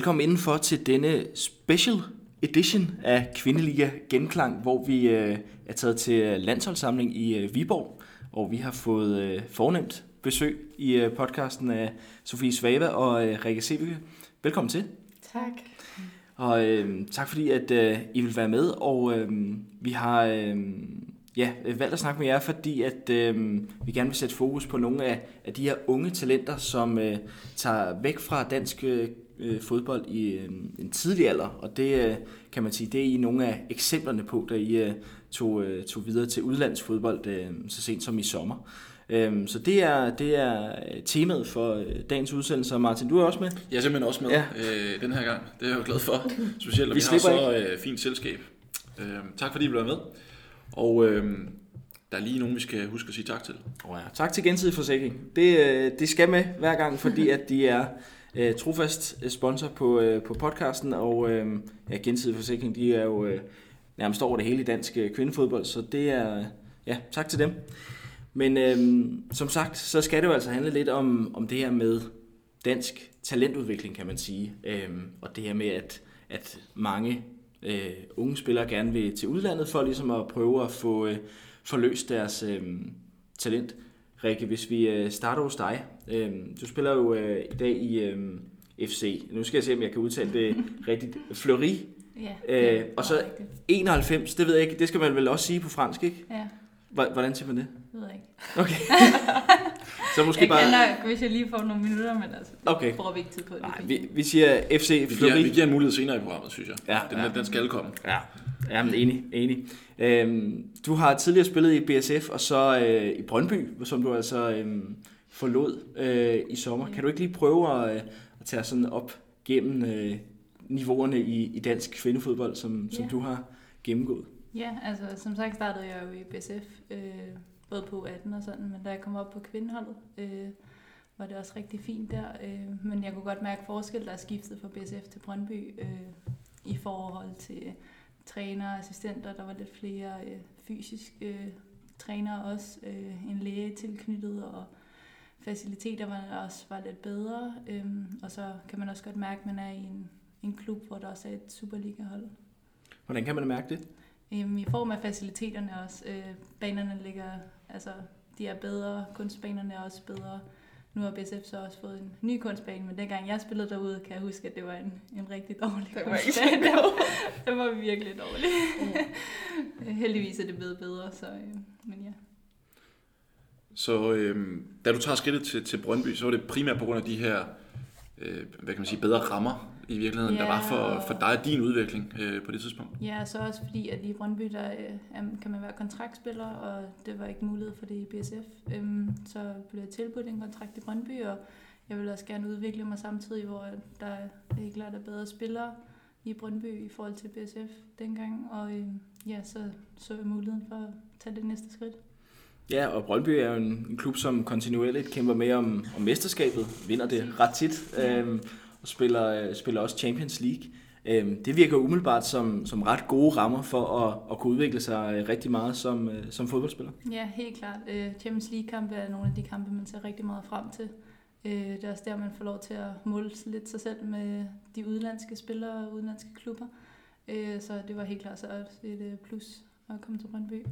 Velkommen indenfor til denne special edition af Kvindeliga Genklang, hvor vi øh, er taget til landsholdssamling i øh, Viborg, og vi har fået øh, fornemt besøg i øh, podcasten af Sofie Svava og øh, Rikke Sebeke. Velkommen til. Tak. Og øh, tak fordi, at øh, I vil være med, og øh, vi har øh, ja, valgt at snakke med jer, fordi at øh, vi gerne vil sætte fokus på nogle af, af de her unge talenter, som øh, tager væk fra dansk øh, fodbold i øh, en tidlig alder, og det øh, kan man sige, det er I nogle af eksemplerne på, da I øh, tog, øh, tog videre til udlandsfodbold øh, så sent som i sommer. Øhm, så det er, det er temaet for øh, dagens udsendelse, Martin, du er også med? Jeg er simpelthen også med ja. øh, den her gang. Det er jeg jo glad for, specielt at vi, vi har så øh, fint selskab. Øh, tak fordi I blev med. Og øh, der er lige nogen, vi skal huske at sige tak til. Oh ja. Tak til Gensidig Forsikring. Det, øh, det skal med hver gang, fordi at de er øh, trofast øh, sponsor på, øh, på podcasten, og øh, ja, Gensidig Forsikring, de er jo øh, nærmest over det hele i dansk øh, kvindefodbold, så det er, ja, tak til dem. Men øh, som sagt, så skal det jo altså handle lidt om, om det her med dansk talentudvikling, kan man sige. øh, og det her med, at, at mange øh, unge spillere gerne vil til udlandet for ligesom at prøve at få øh, forløst deres øh, talent. Rikke, hvis vi øh, starter hos dig. Øh, du spiller jo øh, i dag i øh, FC. Nu skal jeg se, om jeg kan udtale det rigtigt. Fleury. Ja, øh, og så 91, det ved jeg ikke, det skal man vel også sige på fransk, ikke? Ja. Hvordan siger man det? Det ved jeg ikke. Okay. så måske jeg bare... kan nok, hvis jeg lige får nogle minutter, men altså, okay. bruger vi ikke tid på det. Nej, vi, vi siger FC vi giver, vi giver en mulighed senere i programmet, synes jeg. Ja, den, ja. den skal komme. Ja, ja men enig. enig. Øhm, du har tidligere spillet i BSF, og så øh, i Brøndby, som du altså øh, forlod øh, i sommer. Ja. Kan du ikke lige prøve at, øh, at tage sådan op gennem øh, niveauerne i, i dansk kvindefodbold, som, ja. som du har gennemgået? Ja, altså som sagt startede jeg jo i BSF, øh, både på 18 og sådan, men da jeg kom op på kvindeholdet, øh, var det også rigtig fint der. Øh, men jeg kunne godt mærke forskel, der er skiftet fra BSF til Brøndby øh, i forhold til træner og assistenter. Der var lidt flere øh, fysiske øh, trænere også, øh, en læge tilknyttet, og faciliteter var også var lidt bedre. Øh, og så kan man også godt mærke, at man er i en, en klub, hvor der også er et Superliga-hold. Hvordan kan man mærke det? Øhm, I form af faciliteterne også. Øh, banerne ligger, altså de er bedre, kunstbanerne er også bedre. Nu har BSF så også fået en ny kunstbane, men dengang jeg spillede derude, kan jeg huske, at det var en, en rigtig dårlig det var kunstbane. Ikke det var virkelig dårlig. Mm. Heldigvis er det blevet bedre, så, øh, men ja. Så øh, da du tager skridtet til, til Brøndby, så var det primært på grund af de her øh, hvad kan man sige, bedre rammer i virkeligheden, ja, der var for, for dig og din udvikling øh, på det tidspunkt? Ja, så også fordi, at i Brøndby, der øh, kan man være kontraktspiller, og det var ikke mulighed for det i BSF. Øhm, så blev jeg tilbudt en kontrakt i Brøndby, og jeg ville også gerne udvikle mig samtidig, hvor der er helt klart er bedre spillere i Brøndby i forhold til BSF dengang, og øh, ja, så så jeg muligheden for at tage det næste skridt. Ja, og Brøndby er jo en, en klub, som kontinuerligt kæmper med om, om mesterskabet, vinder det ret tit, øhm, og spiller, øh, spiller også Champions League. Øhm, det virker umiddelbart som, som ret gode rammer for at, at kunne udvikle sig øh, rigtig meget som, øh, som fodboldspiller. Ja, helt klart. Øh, Champions League-kampe er nogle af de kampe, man ser rigtig meget frem til. Øh, det er også der, man får lov til at måle lidt sig selv med de udenlandske spillere og udenlandske klubber. Øh, så det var helt klart så også et øh, plus at komme til Brøndby.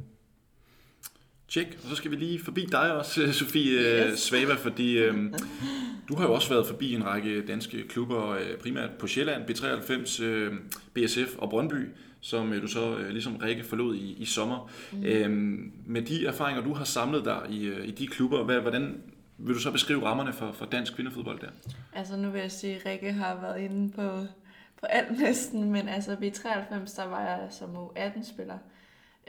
Tjek. Og så skal vi lige forbi dig også, Sofie øh, yes. Svava, fordi øh, du har jo også været forbi en række danske klubber, øh, primært på Sjælland, B93, øh, BSF og Brøndby, som øh, du så øh, ligesom Rikke forlod i, i sommer. Mm. Øh, med de erfaringer, du har samlet der i, øh, i de klubber, hvad, hvordan vil du så beskrive rammerne for, for dansk kvindefodbold der? Altså nu vil jeg sige, at Rikke har været inde på, på alt næsten, men altså B93, der var jeg som U18-spiller.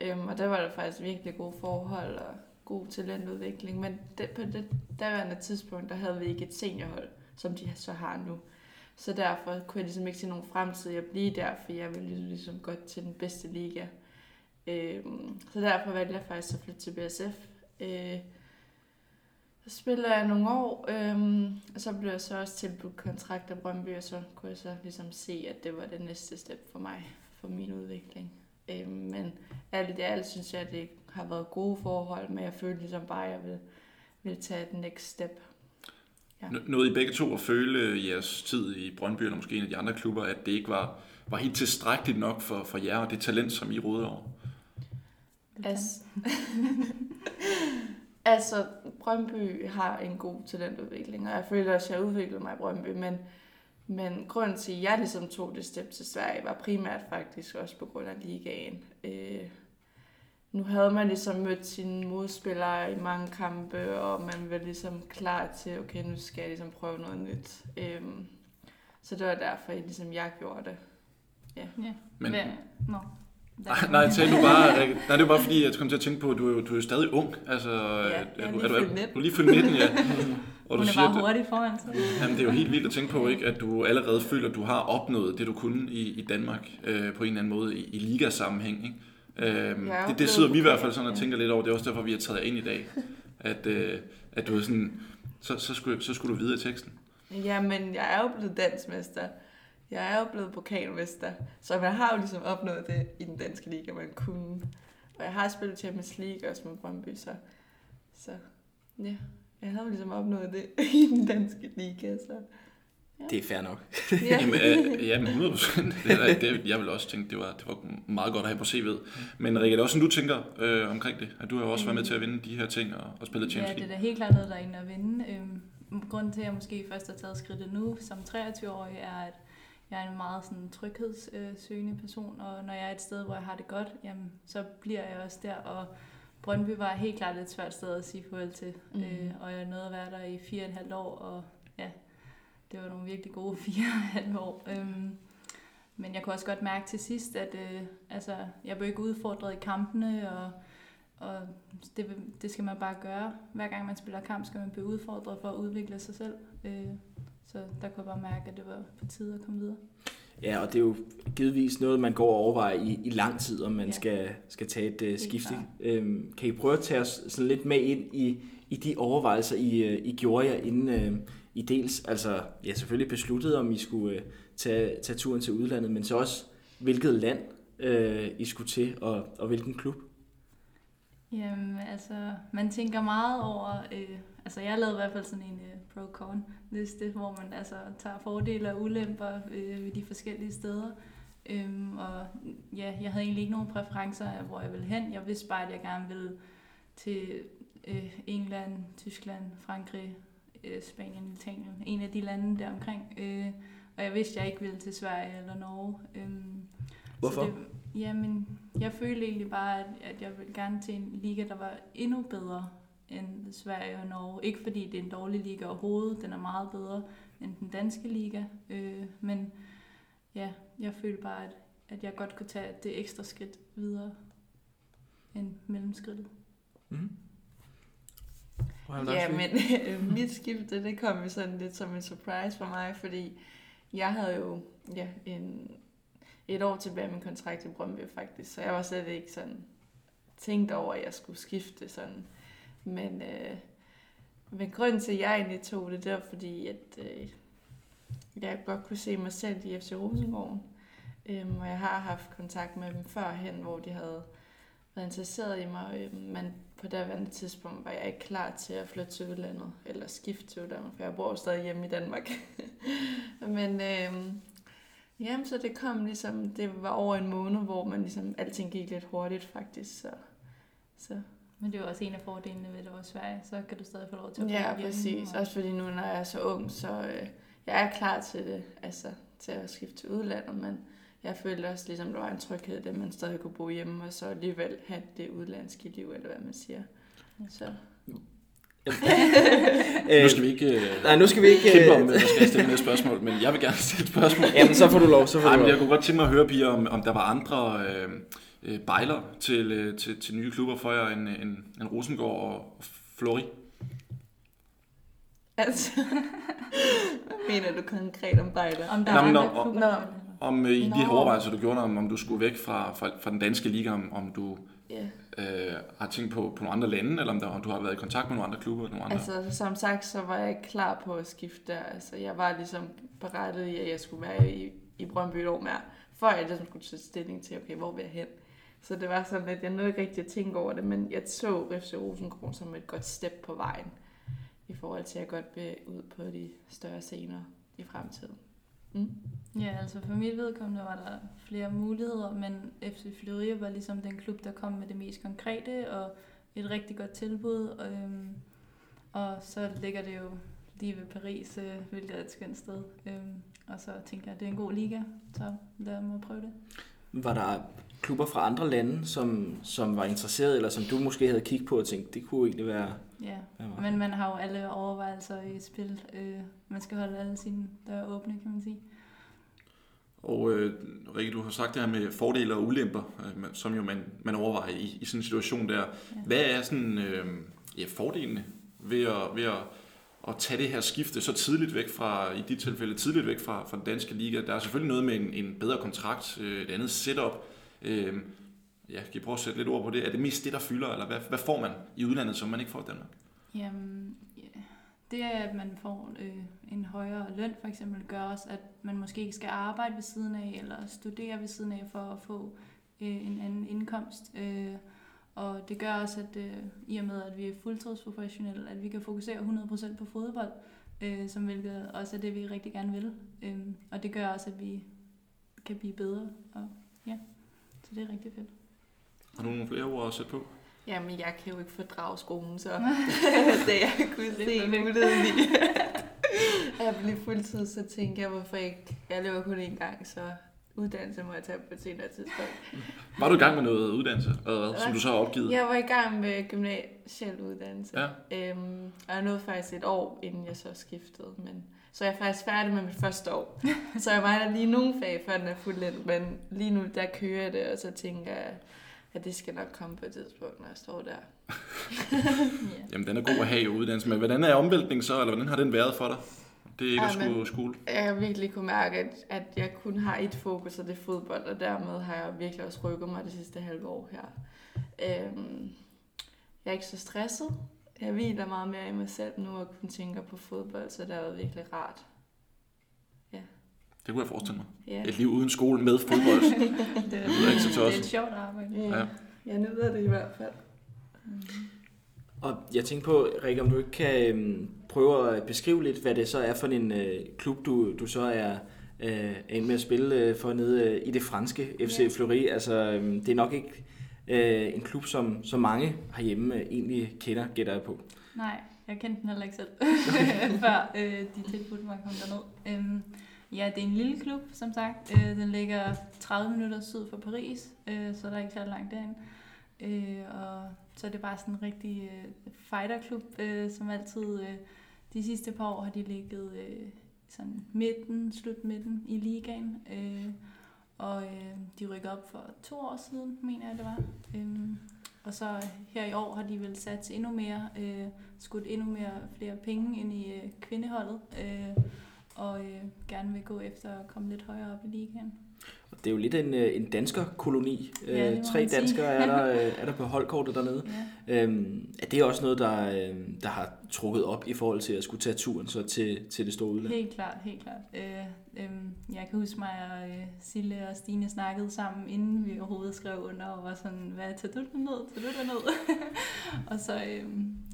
Øhm, og der var der faktisk virkelig gode forhold og god talentudvikling. Men det, på det daværende tidspunkt, der havde vi ikke et seniorhold, som de så har nu. Så derfor kunne jeg ligesom ikke se nogen fremtid i at blive der, for jeg ville ligesom godt til den bedste liga. Øhm, så derfor valgte jeg faktisk at flytte til BSF. Øh, så spillede jeg nogle år, øhm, og så blev jeg så også tilbudt kontrakt af Brøndby, og så kunne jeg så ligesom se, at det var det næste step for mig, for min udvikling. Øh, men alt i alt synes jeg, at det har været gode forhold, men jeg følte ligesom bare, at jeg vil, vil tage den next step. Ja. N- Noget I begge to at føle i jeres tid i Brøndby, eller måske en af de andre klubber, at det ikke var, var helt tilstrækkeligt nok for, for jer og det talent, som I råder over? Altså, altså, Brøndby har en god talentudvikling, og jeg føler også, at jeg har udviklet mig i Brøndby, men, men grunden til, at jeg ligesom tog det step til Sverige, var primært faktisk også på grund af ligaen. Øh, nu havde man ligesom mødt sine modspillere i mange kampe, og man var ligesom klar til, okay, nu skal jeg ligesom prøve noget nyt. Øh, så det var derfor, jeg ligesom jeg gjorde det. Ja. Men- Hvad? Nå. Nej, nej, tænkte nu bare, Rikke- nej, det var bare fordi, jeg kom til at tænke på, at du er jo, du er jo stadig ung. Altså, jeg er, er du, lige er, du, er, 19. du er lige fyldt 19, ja. Og Hun du er siger, bare at, hurtigt foran sig. jamen, det er jo helt vildt at tænke på, ikke, at du allerede føler, at du har opnået det, du kunne i, i Danmark øh, på en eller anden måde i, i ligasammenhæng. Ikke? Øhm, er jo det, det sidder vi i hvert fald sådan og ja. tænker lidt over. Det er også derfor, vi har taget ind i dag. At, øh, at du er sådan, så, så, skulle, så skulle du vide i teksten. Jamen, jeg er jo blevet dansmester. Jeg er jo blevet pokalmester. Så man har jo ligesom opnået det i den danske liga, man kunne. Og jeg har spillet Champions League også med Brøndby, så, så ja, jeg havde jo ligesom opnået det i den danske liga. Så. Det er fair nok. Ja. Jamen, øh, ja, men 100 procent. Det, er- det, jeg vil også tænke, det var, det var meget godt at have på CV'et. Men Rikke, er det også sådan, du tænker øh, omkring det? At du har jo også været med til at vinde de her ting og, og spille Ja, Champions det er League? da helt klart noget, der er inde at vinde. Øhm, grunden til, at jeg måske først har taget skridtet nu som 23-årig, er, at jeg er en meget sådan tryghedssøgende person, og når jeg er et sted, hvor jeg har det godt, jamen, så bliver jeg også der, og Brøndby var helt klart et svært sted at sige farvel til, mm. øh, og jeg nåede at være der i fire og et halvt år, og ja, det var nogle virkelig gode fire og et halvt år. Øhm, men jeg kunne også godt mærke til sidst, at øh, altså, jeg blev ikke udfordret i kampene, og, og det, det skal man bare gøre. Hver gang man spiller kamp, skal man blive udfordret for at udvikle sig selv. Øh, så der kunne jeg bare mærke, at det var på tide at komme videre. Ja, og det er jo givetvis noget, man går og overvejer i, i lang tid, om man Ja. skal, skal tage et uh, skift. Øhm, kan I prøve at tage os sådan lidt med ind i, i de overvejelser, I, uh, I gjorde jer, inden uh, I dels, altså ja, selvfølgelig besluttede, om I skulle uh, tage, tage turen til udlandet, men så også, hvilket land uh, I skulle til, og, og hvilken klub? Jamen, altså, man tænker meget over, øh, altså jeg lavede i hvert fald sådan en øh, pro-con liste, hvor man altså tager fordele og ulemper øh, ved de forskellige steder. Øhm, og ja, jeg havde egentlig ikke nogen præferencer af, hvor jeg ville hen. Jeg vidste bare, at jeg gerne ville til øh, England, Tyskland, Frankrig, øh, Spanien, Italien, en af de lande der omkring. Øh, og jeg vidste, at jeg ikke ville til Sverige eller Norge. Øhm, Hvorfor? Det, jamen, jeg følte egentlig bare, at, at jeg ville gerne til en liga, der var endnu bedre end Sverige og Norge. Ikke fordi det er en dårlig liga overhovedet, den er meget bedre end den danske liga. Øh, men ja, jeg følte bare, at, at jeg godt kunne tage det ekstra skridt videre end mellemskridtet. Mm. Ja, men øh, mit skifte, det kom jo sådan lidt som en surprise for mig, fordi jeg havde jo ja, en, et år tilbage af min kontrakt i Brøndby faktisk, så jeg var slet ikke sådan tænkt over, at jeg skulle skifte sådan. Men, øh, men grunden til, at jeg egentlig tog det, det var fordi, at øh, jeg godt kunne se mig selv i FC Rosengården. Øhm, og jeg har haft kontakt med dem førhen, hvor de havde været interesseret i mig, øhm, men på daværende tidspunkt var jeg ikke klar til at flytte til udlandet, eller skifte til udlandet, for jeg bor stadig hjemme i Danmark. men øhm, jamen, så det kom ligesom, det var over en måned, hvor man ligesom, alting gik lidt hurtigt faktisk, så, så men det er jo også en af fordelene ved, at det var Sverige, så kan du stadig få lov til at Ja, bo hjemme, præcis. og- Også fordi nu, når jeg er så ung, så øh, jeg er klar til det, altså til at skifte til udlandet, men jeg følte også, ligesom, der var en tryghed, at man stadig kunne bo hjemme, og så alligevel have det udlandske liv, eller hvad man siger. Så. Nu skal vi ikke øh, Nej, nu skal vi ikke... kæmpe om, øh, hvem der skal stille med spørgsmål, men jeg vil gerne stille et spørgsmål. Jamen, så får du lov, så får Ej, du men lov. jeg kunne godt tænke mig at høre, Pia, om, om der var andre øh, øh, bejler til, øh, til, til nye klubber for jer end, end, end Rosengård og, og Flori. Altså, hvad mener du konkret om bejder? Om der Nå, er andre klubber, vil- Om øh, i de Nå. her overvejelser, du gjorde, om, om du skulle væk fra, fra, fra den danske liga, om, om du Ja. øh, har tænkt på, på nogle andre lande, eller om, der, om du har været i kontakt med nogle andre klubber? Nogle andre. Altså, som sagt, så var jeg ikke klar på at skifte der. Altså, jeg var ligesom berettet i, at jeg skulle være i, i Brøndby et år mere, før jeg ligesom skulle tage stilling til, okay, hvor vil jeg hen? Så det var sådan, at jeg nåede ikke rigtig at tænke over det, men jeg så FC Rosengård som et godt step på vejen. i forhold til at godt vil ud på de større scener i fremtiden. Mm. Ja, altså for mit vedkommende var der flere muligheder, men FC Fleury var ligesom den klub, der kom med det mest konkrete og et rigtig godt tilbud. Øhm, og så ligger det jo lige ved Paris, øh, hvilket er et skønt sted. Øhm, og så tænker jeg, at det er en god liga, så lad mig prøve det. Var der klubber fra andre lande, som, som var interesseret, eller som du måske havde kigget på og tænkt, det kunne egentlig være... Ja, men man har jo alle overvejelser i spil. Øh, man skal holde alle sine døre åbne, kan man sige. Og øh, Rikke, du har sagt det her med fordele og ulemper, øh, som jo man, man overvejer i, i sådan en situation der. Ja. Hvad er sådan, øh, ja, fordelene ved at, ved at, at tage det her skifte så tidligt væk fra, i dit tilfælde tidligt væk fra, fra den danske liga? Der er selvfølgelig noget med en, en bedre kontrakt, øh, et andet setup. Øh, ja, kan I prøve at sætte lidt ord på det? Er det mest det, der fylder, eller hvad, hvad får man i udlandet, som man ikke får i Danmark? Jamen, ja. det er, at man får øh, en højere løn, for eksempel, gør også, at man måske ikke skal arbejde ved siden af, eller studere ved siden af, for at få øh, en anden indkomst. Øh, og det gør også, at øh, i og med, at vi er fuldtidsprofessionelle, at vi kan fokusere 100% på fodbold, øh, som hvilket også er det, vi rigtig gerne vil. Øh, og det gør også, at vi kan blive bedre. Og, ja, så det er rigtig fedt. Har du nogle flere ord at sætte på? Jamen, jeg kan jo ikke fordrage skolen, så det jeg kunne se muligheden i at blive fuldtid, så tænkte jeg, hvorfor ikke? Jeg lever kun én gang, så uddannelse må jeg tage på et senere tidspunkt. Var du i gang med noget uddannelse, eller hvad, som du så har opgivet? Jeg var i gang med gymnasiel uddannelse. Ja. Øhm, og jeg nåede faktisk et år, inden jeg så skiftede. Men, så jeg er faktisk færdig med mit første år. så jeg var der lige nogle fag, før den er fuldt ind, men lige nu der kører jeg det, og så tænker jeg, at det skal nok komme på et tidspunkt, når jeg står der. yeah. Jamen, den er god at have i uddannelse, men hvordan er omvæltningen så, eller hvordan har den været for dig? Det er ikke ja, at skulle skole. Jeg har virkelig kunne mærke, at, at jeg kun har et fokus, og det er fodbold, og dermed har jeg virkelig også rykket mig det sidste halve år her. Øhm, jeg er ikke så stresset. Jeg hviler meget mere i mig selv nu, og kun tænker på fodbold, så det har været virkelig rart. Ja. Det kunne jeg forestille mig. Ja. Et liv uden skole med fodbold. det, det, er ikke så det er et sjovt arbejde. Ja. ja. Jeg nyder det i hvert fald. Mm. Og jeg tænker på, Rikke, om du ikke kan øhm, prøve at beskrive lidt, hvad det så er for en øh, klub, du, du så er øh, ind med at spille øh, for nede øh, i det franske FC yeah. Fleury. Altså, øh, det er nok ikke øh, en klub, som, som mange herhjemme øh, egentlig kender, gætter jeg på. Nej, jeg kendte den heller ikke selv, før øh, de tilbudte mig at komme derned. Øhm, ja, det er en lille klub, som sagt. Øh, den ligger 30 minutter syd for Paris, øh, så der er ikke så langt derind. Øh, Øh, og så er det bare sådan en rigtig øh, fighterklub, øh, som altid øh, de sidste par år har de ligget øh, sådan midten, slut midten i ligaen. Øh, og øh, de rykker op for to år siden, mener jeg det var. Øh, og så her i år har de vel sat endnu mere, øh, skudt endnu mere flere penge ind i øh, kvindeholdet. Øh, og øh, gerne vil gå efter at komme lidt højere op i ligaen. Det er jo lidt en, øh, en dansker koloni. Ja, øh, Tre danskere er der, øh, er der på holdkortet dernede. Ja. Øhm, er det også noget, der, der har trukket op i forhold til at skulle tage turen så til, til det store udland? Helt klart, helt klart. Øh, øh, jeg kan huske mig, at øh, Sille og Stine snakkede sammen, inden vi overhovedet skrev under, og var sådan, hvad, tager du den ned? Tager du den ned? og så øh,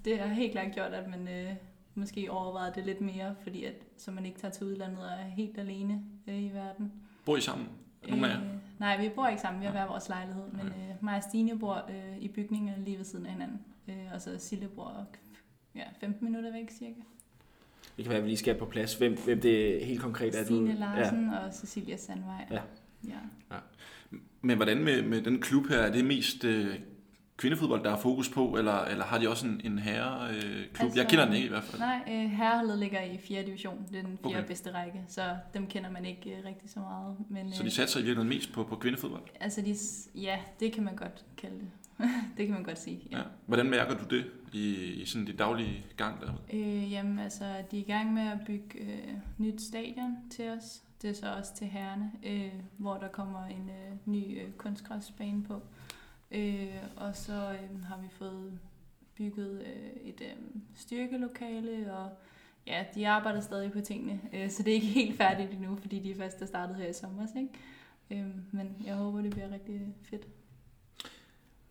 det har helt klart gjort, at man øh, måske overvejede det lidt mere, fordi at, så man ikke tager til udlandet og er helt alene øh, i verden. Bor I sammen? Nogle øh, nej, vi bor ikke sammen. Vi har hver vores lejlighed. Men øh, mig og Stine bor øh, i bygningen lige ved siden af hinanden. Øh, og så Sille bor ja, 15 minutter væk cirka. Det kan være, at vi lige skal på plads. Hvem, hvem det helt konkret er? Stine du... Larsen ja. og Cecilia Sandvej. Ja. ja. ja. Men hvordan med, med den klub her? Er det mest øh, kvindefodbold, der er fokus på, eller, eller har de også en, en herreklub? Øh, altså, jeg kender den ikke i hvert fald. Nej, øh, herreholdet ligger i 4. division. Det er den fjerde okay. bedste række, så dem kender man ikke øh, rigtig så meget. Men, så de satser i virkeligheden mest på, på kvindefodbold? Altså, de, ja, det kan man godt kalde det. det kan man godt sige, ja. ja. Hvordan mærker du det i, i sådan det daglige gang derude? Øh, jamen, altså, de er i gang med at bygge øh, nyt stadion til os. Det er så også til herrene, øh, hvor der kommer en øh, ny øh, kunstgræsbane på. Øh, og så øh, har vi fået bygget øh, et øh, styrkelokale, og ja, de arbejder stadig på tingene, øh, så det er ikke helt færdigt endnu, fordi de først er startet her i sommer. Ikke? Øh, men jeg håber, det bliver rigtig fedt.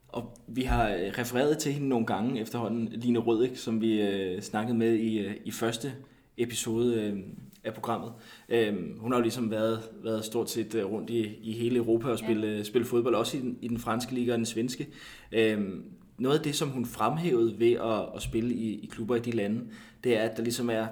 og vi har øh, refereret til hende nogle gange efterhånden, Line Rødik, som vi øh, snakkede med i, øh, i første episode øh, af programmet. Øh, hun har jo ligesom været, været stort set øh, rundt i, i hele Europa og spille, ja. spille fodbold, også i den, i den franske liga og den svenske. Øh, noget af det, som hun fremhævede ved at, at spille i, i klubber i de lande, det er, at der ligesom er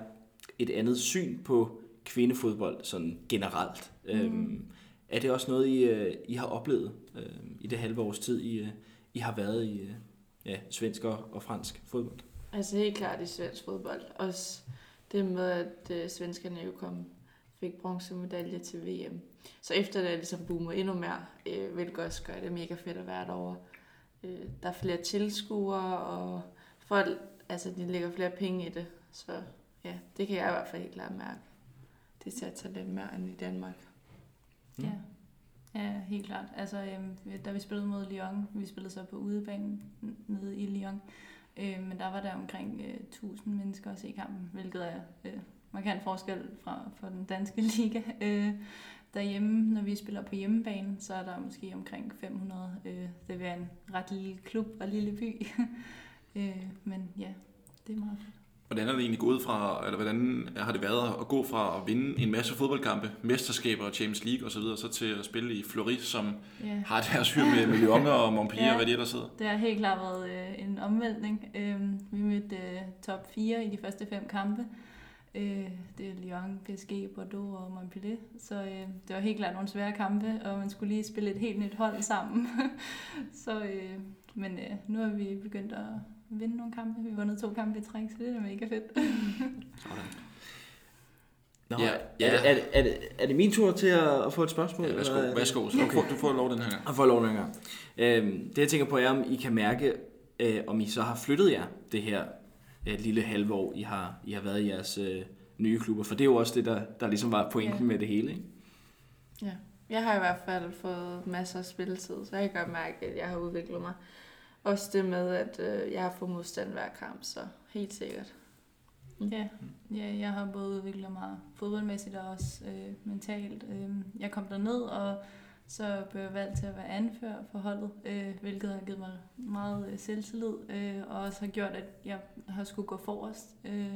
et andet syn på kvindefodbold sådan generelt. Mm. Øhm, er det også noget, I, øh, I har oplevet øh, i det halve års tid, I, øh, I har været i øh, ja, svensk og, og fransk fodbold? Altså helt klart i svensk fodbold. Også det med, at øh, svenskerne jo kom, fik bronzemedalje til VM. Så efter det ligesom boomer endnu mere, øh, vil også gøre det mega fedt at være derovre. Øh, der er flere tilskuere, og folk, altså de lægger flere penge i det. Så ja, det kan jeg i hvert fald helt klart mærke. Det satser lidt mere end i Danmark. Ja. Ja, helt klart. Altså, øhm, da vi spillede mod Lyon, vi spillede så på udebanen nede i Lyon, øh, men der var der omkring øh, 1000 mennesker at se kampen, hvilket er øh, markant forskel fra, fra den danske liga. Øh, derhjemme, når vi spiller på hjemmebane, så er der måske omkring 500. Øh, det vil være en ret lille klub og lille by. øh, men ja, det er meget fedt. Hvordan er det egentlig gået fra, eller hvordan har det været at gå fra at vinde en masse fodboldkampe, mesterskaber, Champions League osv., så, så til at spille i Fleury, som yeah. har deres hyr med, med Lyon og Montpellier, ja, hvad de ellers sidder? Det har helt klart været øh, en omvæltning. Øh, vi mødte øh, top 4 i de første fem kampe. Øh, det er Lyon, PSG, Bordeaux og Montpellier. Så øh, det var helt klart nogle svære kampe, og man skulle lige spille et helt nyt hold sammen. så, øh, men øh, nu har vi begyndt at vinde nogle kampe. Vi vundet to kampe i træk, så det er mega fedt. Nå, ja, ja. Er, det, er, det, er, det, er det min tur til at, at få et spørgsmål? Ja, værsgo, eller? værsgo. Så okay. du får lov den her gang. Jeg får lov den her gang. Øhm, det jeg tænker på er, om I kan mærke, øh, om I så har flyttet jer det her øh, lille halve år, I har, I har været i jeres øh, nye klubber. For det er jo også det, der, der ligesom var pointen ja. med det hele, ikke? Ja. Jeg har i hvert fald fået masser af spilletid, så jeg kan godt mærke, at jeg har udviklet mig. Også det med, at øh, jeg har fået modstand hver kamp, så helt sikkert. Mm. Ja, ja, jeg har både udviklet mig fodboldmæssigt og også øh, mentalt. Øh, jeg kom derned, og så blev jeg valgt til at være anfører for holdet, øh, hvilket har givet mig meget øh, selvtillid, øh, og også har gjort, at jeg har skulle gå forrest. Øh,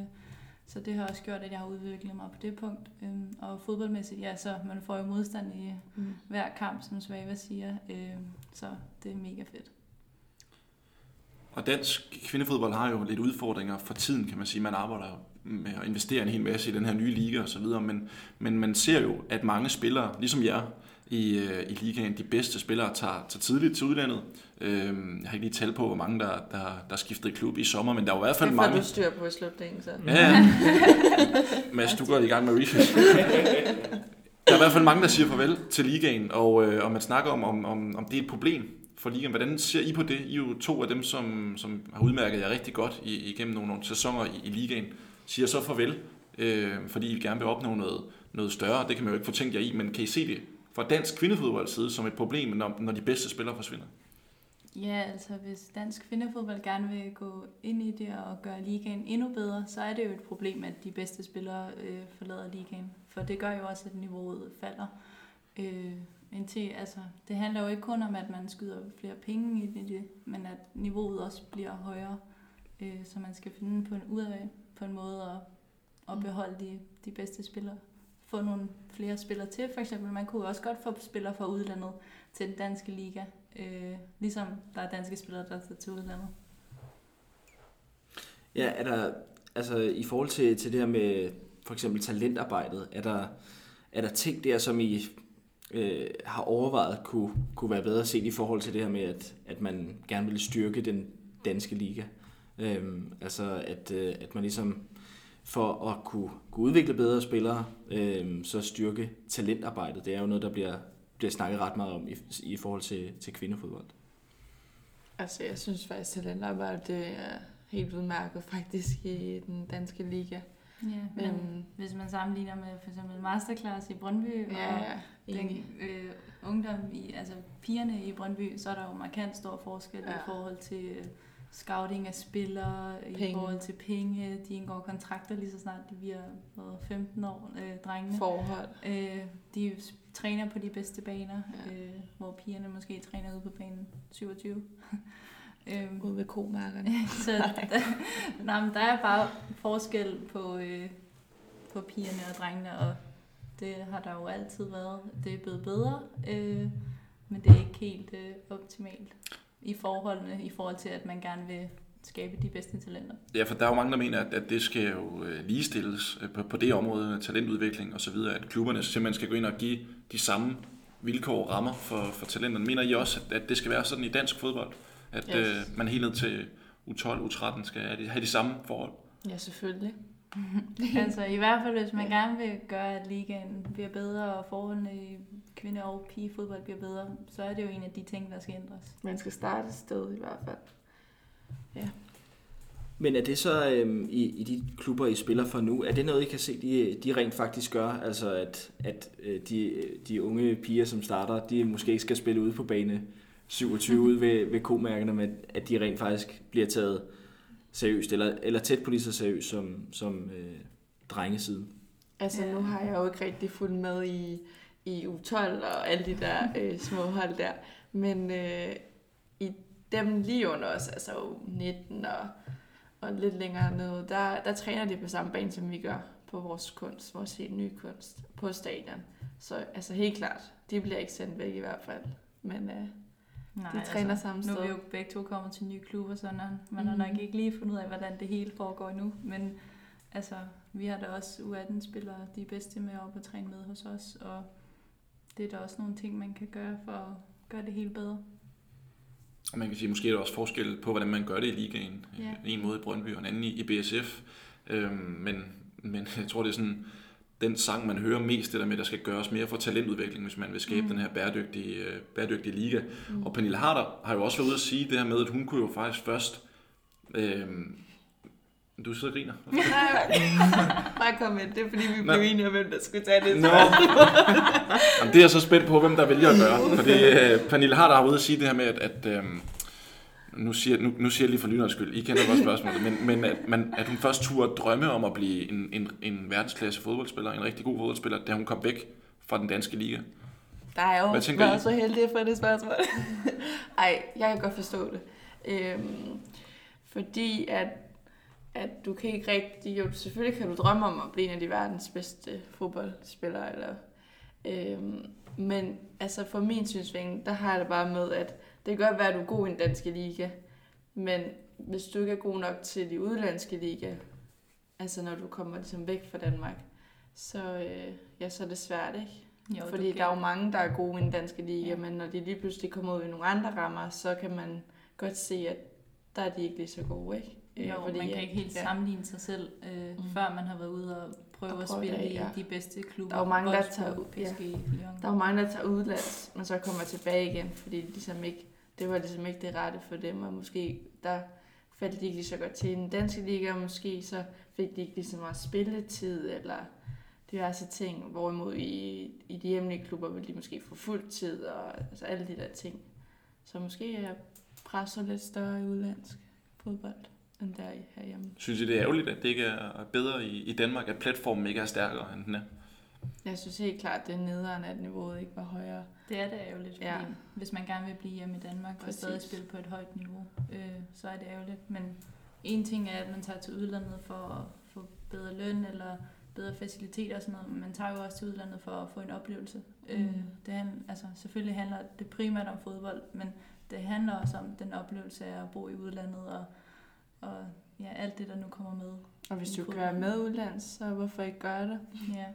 så det har også gjort, at jeg har udviklet mig på det punkt. Øh, og fodboldmæssigt, ja, så man får jo modstand i mm. hver kamp, som Svava siger, øh, så det er mega fedt. Og dansk kvindefodbold har jo lidt udfordringer for tiden, kan man sige. Man arbejder med at investere en hel masse i den her nye liga og så videre, men, men man ser jo, at mange spillere, ligesom jer, i, øh, i ligaen, de bedste spillere tager, tager tidligt til udlandet. Øhm, jeg har ikke lige tal på, hvor mange der, der, der skiftet klub i sommer, men der er i hvert fald mange... Det du styr på slutningen, så. Ja. Mads, du går i gang med research. Der er i hvert fald mange, der siger farvel til ligaen, og, øh, og man snakker om, om, om, om det er et problem for ligaen. Hvordan ser I på det? I er jo to af dem, som, som har udmærket jer rigtig godt i, igennem nogle, nogle sæsoner i, i ligaen. Siger så farvel, øh, fordi I gerne vil opnå noget, noget større. Det kan man jo ikke få tænkt jer i, men kan I se det fra dansk kvindefodbold side som et problem, når, når de bedste spillere forsvinder? Ja, altså hvis dansk kvindefodbold gerne vil gå ind i det og gøre ligaen endnu bedre, så er det jo et problem, at de bedste spillere øh, forlader ligaen. For det gør jo også, at niveauet falder. Øh, indtil, altså, det handler jo ikke kun om, at man skyder flere penge i det, men at niveauet også bliver højere. Øh, så man skal finde på en, ud af på en måde at, at mm. beholde de, de bedste spillere. Få nogle flere spillere til, for eksempel. Man kunne også godt få spillere fra udlandet til den danske liga. Øh, ligesom der er danske spillere, der tager til udlandet. Ja, er der, altså i forhold til, til det her med for eksempel talentarbejdet, er der, er der ting der, som I øh, har overvejet kunne, kunne være bedre set i forhold til det her med, at, at man gerne ville styrke den danske liga. Øhm, altså at, øh, at man ligesom for at kunne, kunne udvikle bedre spillere, øh, så styrke talentarbejdet. Det er jo noget, der bliver, bliver snakket ret meget om i, i forhold til, til kvindefodbold. Altså, jeg synes faktisk, at talentarbejde det er helt udmærket faktisk i den danske liga. Ja, men, men hvis man sammenligner med for eksempel masterclass i Brøndby ja, og den øh, ungdom, i, altså pigerne i Brøndby, så er der jo markant stor forskel ja. i forhold til øh, scouting af spillere, penge. i forhold til penge. De indgår kontrakter lige så snart de bliver hvad, 15 år, øh, drengene. Forhold. Øh, de træner på de bedste baner, ja. øh, hvor pigerne måske træner ude på banen 27. øhm, Ude ved komarkerne. så der, nej, men der er bare forskel på, øh, på pigerne og drengene, og det har der jo altid været. Det er blevet bedre, øh, men det er ikke helt øh, optimalt i forholdene, i forhold til, at man gerne vil skabe de bedste talenter. Ja, for der er jo mange, der mener, at, at det skal jo øh, ligestilles øh, på, på det område, talentudvikling og så videre, at klubberne simpelthen skal gå ind og give de samme vilkår og rammer for, for talenterne. Mener I også, at, at det skal være sådan i dansk fodbold? At Yes. øh, man helt ned til U12, U13 skal have de, have de samme forhold? Ja, selvfølgelig. altså i hvert fald, hvis man gerne vil gøre, at ligaen bliver bedre, og forholdene i kvinde- og pigefodbold bliver bedre, så er det jo en af de ting, der skal ændres. Man skal starte et sted i hvert fald. Men er det så øhm, i, i de klubber, I spiller for nu, er det noget, I kan se, de, de rent faktisk gør? Altså at, at øh, de, de unge piger, som starter, de måske ikke skal spille ude på bane 27 ude ved, ved komærkerne, men at de rent faktisk bliver taget seriøst, eller, eller tæt på lige så seriøst som, som øh, drengesiden. Altså nu har jeg jo ikke rigtig fulgt med i, i U12 og alle de der øh, små hold der. Men øh, i dem lige under os, altså U19 og, og lidt længere nede, der, der træner de på samme bane, som vi gør på vores kunst, vores helt nye kunst på stadion. Så altså helt klart, de bliver ikke sendt væk i hvert fald. Men øh, Nej, de træner samme Nu er sted. vi jo begge to kommet til nye klubber, så man har Mhm. nok ikke lige fundet ud af, hvordan det hele foregår endnu. Men altså, vi har da også U18-spillere, de bedste med op og træne med hos os, og det er da også nogle ting, man kan gøre for at gøre det hele bedre. Og man kan sige, måske er der også forskel på, hvordan man gør det i ligaen. Ja. Ja. En måde i Brøndby og en anden i, i BSF. Øhm, men, men jeg tror, det er sådan, den sang, man hører mest, det der med, at der skal gøres mere for talentudvikling, hvis man vil skabe Mm. den her bæredygtige, øh, bæredygtige liga. Mm. Og Pernille Harder har jo også været ude at sige det her med, at hun kunne jo faktisk først... Øhm, du sidder og griner. Nej, bare kom med. Det er fordi, vi blev enige om, hvem der skulle tage det. Nå. Jamen, det er jeg så spændt på, hvem der vælger at gøre. Fordi øh, Pernille Harder har ude at sige det her med, at, at øhm, nu, siger, nu, nu siger jeg lige for lynerens skyld, I kender godt spørgsmålet, men, men at, man, at hun først turde drømme om at blive en, en, en verdensklasse fodboldspiller, en rigtig god fodboldspiller, da hun kom væk fra den danske liga. Der er jo Hvad I? været så heldig få det spørgsmål. Ej, jeg kan godt forstå det. Øhm, fordi at, at du kan ikke rigtig... Jo, selvfølgelig kan du drømme om at blive en af de verdens bedste fodboldspillere. Eller, øhm, men altså for min synsvinkel, der har jeg det bare med, at det kan godt være, at du er god i den danske liga. Men hvis du ikke er god nok til de udlandske liga, altså når du kommer ligesom væk fra Danmark, så, øh, ja, så er det svært, ikke? Jo, Fordi der er jo mange, der er gode i den danske liga, Ja. ja. men når de lige pludselig kommer ud i nogle andre rammer, så kan man godt se, at der er de ikke lige så gode, ikke? Øh, Jo, fordi, man kan ikke helt ja. sammenligne sig selv, øh, Mm. før man har været ude og prøve at prøve spille det af, i ja. de bedste klubber. Der er jo mange, der tager- PSG, Lyon. Der er jo mange, der tager udlands, men så kommer tilbage igen, fordi de ligesom ikke, det var ligesom ikke det rette for dem, og måske der faldt de ikke lige så godt til i den danske liga, og måske så fik de ikke lige så meget spilletid, eller diverse ting, hvorimod i, i de hjemlige klubber ville de måske få fuld tid, og altså alle de der ting. Så måske er presset lidt større i udlandsk fodbold, end der i herhjemme. Synes I, det er ærgerligt, at det ikke er bedre i, i Danmark, at platformen ikke er stærkere, end den er? Jeg synes helt klart, det er nederen, at niveauet ikke var højere. Det er det ærgerligt, fordi Ja. hvis man gerne vil blive hjemme i Danmark og Præcis. stadig spille på et højt niveau, øh, så er det ærgerligt. Men en ting er, at man tager til udlandet for at få bedre løn eller bedre faciliteter og sådan noget, men man tager jo også til udlandet for at få en oplevelse. Mm. Øh, Mm. det handler, altså, selvfølgelig handler det primært om fodbold, men det handler også om den oplevelse af at bo i udlandet og, og ja, alt det, der nu kommer med. Og hvis du fodbold. være med udlands, så hvorfor ikke gøre det? Ja.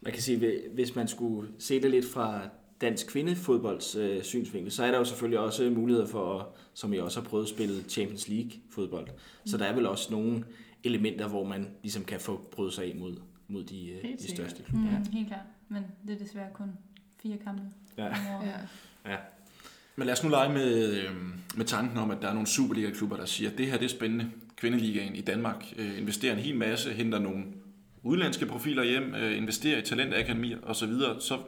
Man kan sige, hvis man skulle se det lidt fra dansk kvindefodbolds øh, synsvinkel, så er der jo selvfølgelig også muligheder for, som jeg også har prøvet at spille Champions League fodbold. Så der er vel også nogle elementer, hvor man ligesom kan få prøvet sig af mod, mod de, øh, de største klubber. Mm, Ja. Helt klart. Men det er desværre kun fire kampe Ja. året. Ja. Men lad os nu lege med, øh, med tanken om, at der er nogle Superliga-klubber, der siger, at det her det er spændende. Kvindeligaen i Danmark øh, investerer en hel masse, henter nogle udenlandske profiler hjem, øh, investerer i talentakademier osv., så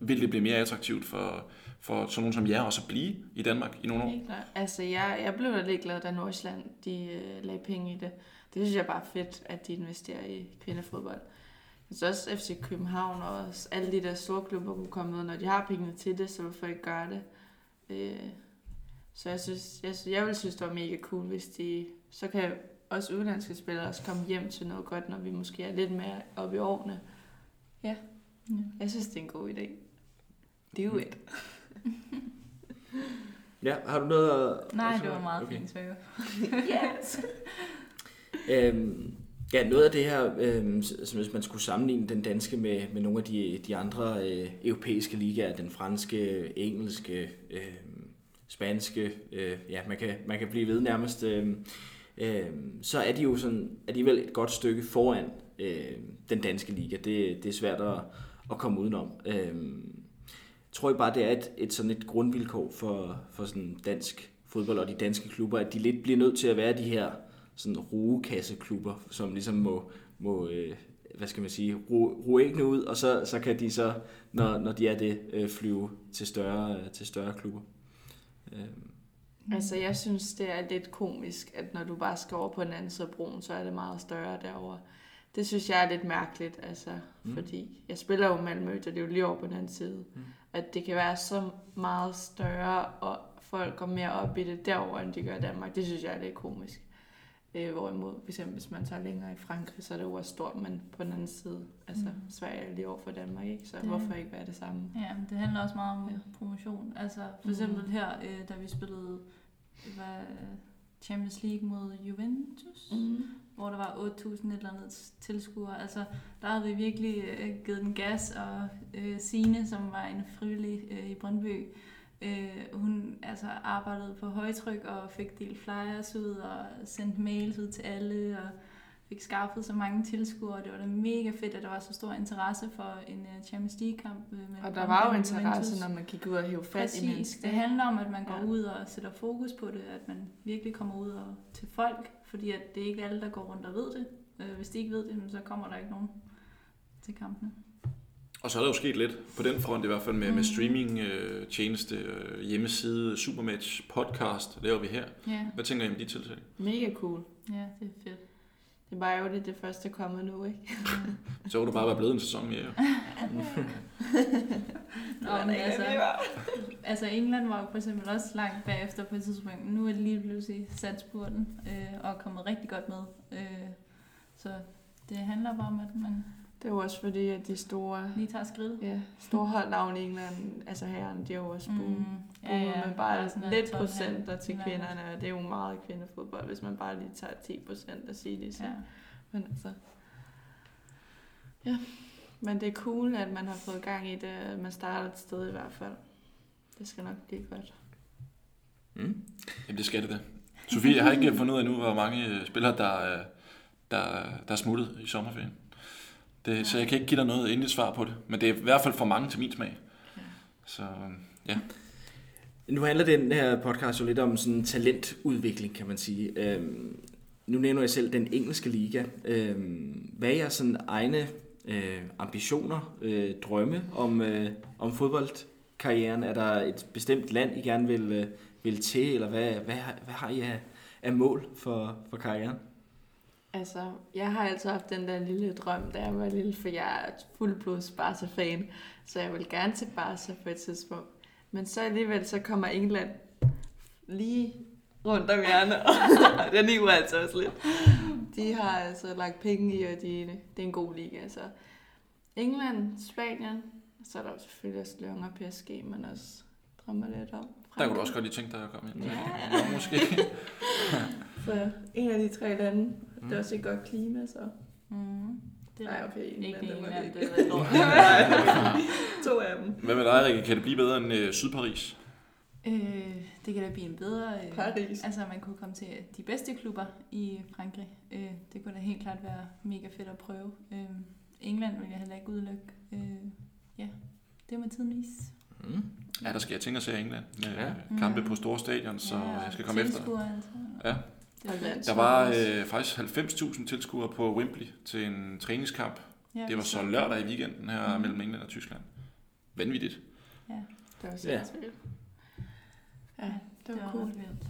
vil det blive mere attraktivt for, for sådan nogen som jer også at blive i Danmark i nogle år. Helt klart. Altså, jeg, jeg blev da lidt glad, da Nordsjælland de, øh, lagde penge i det. Det synes jeg bare er fedt, at de investerer i kvindefodbold. Så også FC København og også alle de der store klubber kunne komme med, når de har pengene til det, så hvorfor ikke gøre det? Øh, så jeg synes, jeg, jeg vil synes, det var mega cool, hvis de, så kan også udenlandske spillere også komme hjem til noget godt, når vi måske er lidt mere oppe i årene. Ja, Ja. jeg synes, det er en god idé. Det er jo et. Ja, har du noget at... Nej, det var meget okay. okay. fint svæve. Yes! Øhm, ja, noget af det her, øhm, som hvis man skulle sammenligne den danske med, med nogle af de, de andre øh, europæiske ligaer, den franske, engelske, øh, spanske, øh, ja, man kan, man kan blive ved nærmest, øh, øh, så er de jo sådan alligevel et godt stykke foran øh, den danske liga. Det, det er svært at, at komme udenom. Øh, tror jeg bare, det er et, et sådan et grundvilkår for, for sådan dansk fodbold og de danske klubber, at de lidt bliver nødt til at være de her sådan rugekasseklubber, som ligesom må, må øh, hvad skal man sige, ro, ro æggene ud, og så, så kan de så, når, når de er det, øh, flyve til større, til større klubber. Øh, Altså, jeg synes, det er lidt komisk, at når du bare skal over på den anden side af broen, så er det meget større derovre. Det synes jeg er lidt mærkeligt, altså, Mm. mm. fordi jeg spiller jo Malmø, og det er jo lige over på den anden side. Mm. Mm. At det kan være så meget større, og folk går mere op i det derovre, end de gør i Danmark. Det synes jeg er lidt komisk. Øh, hvorimod, for eksempel, hvis man tager længere i Frankrig, så er det jo også stort, men på den anden side, altså Mm. Sverige er lige over for Danmark, ikke? Så Det- hvorfor ikke være det samme? Ja, men det handler også meget om Ja. promotion. Altså for eksempel Mhm. her, øh, da vi spillede hvad, Champions League mod Juventus, mm. Mm. hvor der var 8.000 et eller andet tilskuere. Altså der havde vi virkelig øh, givet den gas, og øh, Sine, som var en frivillig øh, i Brøndby, øh, hun altså arbejdede på højtryk og fik delt flyers ud og sendt mails ud til alle og fik skaffet så mange tilskuere. Det var da mega fedt, at der var så stor interesse for en øh, Champions League-kamp. øh, Og der var jo interesse, når man gik ud og hævde fat i Præcis. mennesker. Det handler om, at man går Ja. ja. ud og sætter fokus på det, at man virkelig kommer ud og til folk, fordi at det er ikke alle, der går rundt og ved det. Øh, Hvis de ikke ved det, så kommer der ikke nogen til kampene. Og så er der jo sket lidt på den front, i hvert fald med, mm. med streaming, øh, tjeneste, øh, hjemmeside, Supermatch, podcast, laver vi her. Ja, Hvad tænker I om de tiltag? Mega cool. ja det er fedt. Det var jo det, det første kommet nu, ikke? Så kunne du bare være blevet en sæson mere. Nå, men altså, altså England var jo for eksempel også langt bagefter på et tidspunkt. Nu er det lige pludselig sat spurten øh, og er kommet rigtig godt med. Øh, så det handler bare om, at man Det er jo også fordi, at de store, lige tager skridtet. ja, store holdnavne i England, altså herren, de har jo også boom. Mm. ja, ja. men bare er sådan lidt 12,5 procenter til eller kvinderne, og det er jo meget kvindefodbold, hvis man bare lige tager 10 procent af sige det. Ja. Men altså, ja. Men det er cool, at man har fået gang i det, man starter et sted i hvert fald. Det skal nok blive godt. mm. Jamen det skal det da. Sofie, jeg har ikke fundet ud af nu, hvor mange øh, spillere, der, er- der, der er smuttet i sommerferien. Det, så jeg kan ikke give dig noget endeligt svar på det. Men det er i hvert fald for mange til min smag. Ja. Så ja. Nu handler den her podcast jo lidt om sådan talentudvikling, kan man sige. Øhm, nu nævner jeg selv den engelske liga. Øhm, hvad er jeres sådan egne øh, ambitioner, øh, drømme om, øh, om fodboldkarrieren? Er der et bestemt land, I gerne vil, øh, vil til, eller hvad, hvad, har- hvad har I af, af mål for, for karrieren? Altså, jeg har altid haft den der lille drøm, da jeg var lille, for jeg er fuldblods Barca-fan, så jeg vil gerne til Barca på et tidspunkt. Men så alligevel, så kommer England lige rundt om hjørnet, og den er altså også lidt. De har altså lagt penge i, og de, det er en god liga. Så England, Spanien, så er der jo selvfølgelig også Lyon og PSG, men også drømmer lidt om. Der kunne du også godt lige tænke dig at komme ind. Ja. ja måske. Så en af de tre lande, det er også et godt klima, så... Mm. Det Nej, okay, ikke England, det England, det det er to af dem. Hvad med dig, Rikke? Kan det blive bedre end øh, Sydparis? Øh, det kan da blive en bedre... Øh, Paris. Altså, man kunne komme til de bedste klubber i Frankrig. Øh, det kunne da helt klart være mega fedt at prøve. Øh, England vil jeg heller ikke udelukke. Øh, ja, det må tiden vise. Mm. Ja, der skal jeg tænke at se England med Ja. kampe på store stadion, så ja, jeg skal komme efter. Altså. Ja. Det er Der var øh, faktisk 90.000 tilskuere på Wembley til en træningskamp. Ja, Det var så lørdag i weekenden her Mhm. mellem England og Tyskland. Vanvittigt. Ja, Det var sindssygt. Ja, ja, det var cool. ret vildt.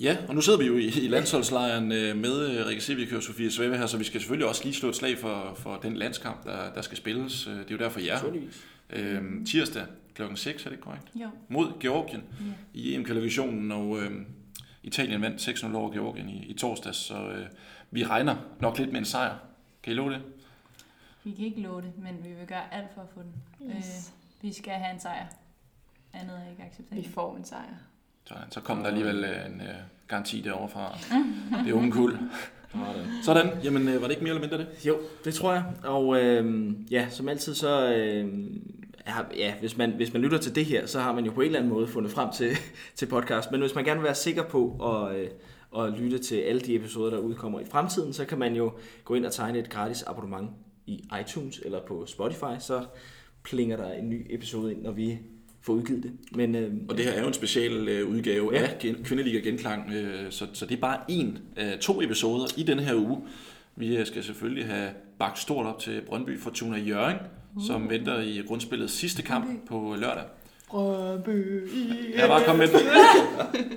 Ja, og nu sidder vi jo i, i landsholdslejren øh, med øh, Rikke Sivik og Sofie Svave her, så vi skal selvfølgelig også lige slå et slag for, for den landskamp, der, der skal spilles. Øh, Det er jo derfor, jeg Naturligvis. øh, tirsdag klokken 6, er det korrekt? Jo, Mod Georgien ja. i EM-kvalifikationen, og øh, Italien vandt 6-0 over Georgien i, i torsdags, så øh, vi regner nok lidt med en sejr. Kan I love det? Vi kan ikke love det, men vi vil gøre alt for at få den. Yes. Øh, vi skal have en sejr. Andet er ikke Vi acceptabelt. får en sejr. Så, så kom der alligevel øh, en øh, garanti derovre fra det unge kul. Sådan, jamen øh, var det ikke mere eller mindre det? Jo, det tror jeg. Og øh, ja, som altid så... Øh, har- ja, hvis man, hvis man lytter til det her, så har man jo på en eller anden måde fundet frem til, til podcast. Men hvis man gerne vil være sikker på at, øh, at lytte til alle de episoder, der udkommer i fremtiden, så kan man jo gå ind og tegne et gratis abonnement i iTunes eller på Spotify, så plinger der en ny episode ind, når vi får udgivet det. Men, øh, Og det her er jo en special øh, udgave Ja. ja. af Gen- Kvindeliga Genklang, øh, så, så det er bare en af to episoder i denne her uge. Vi øh, skal selvfølgelig have bagt stort op til Brøndby Fortuna Jørgen, som venter i grundspillets sidste kamp på lørdag. Brøndby. Der var kommet med.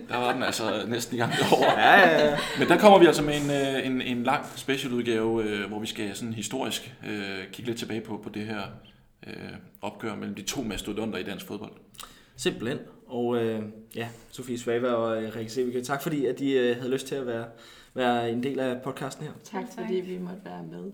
Der var den altså næsten i gang over. Ja, ja, ja. Men der kommer vi altså med en, øh, en, en lang specialudgave, øh, hvor vi skal sådan historisk øh, kigge lidt tilbage på, på det her øh, opgør mellem de to mastodonter i dansk fodbold. Simpelthen. Og øh, ja, Sofie Svava og øh, Rikke Sevike, tak fordi at de øh, havde lyst til at være, være en del af podcasten her. Tak fordi vi måtte være med.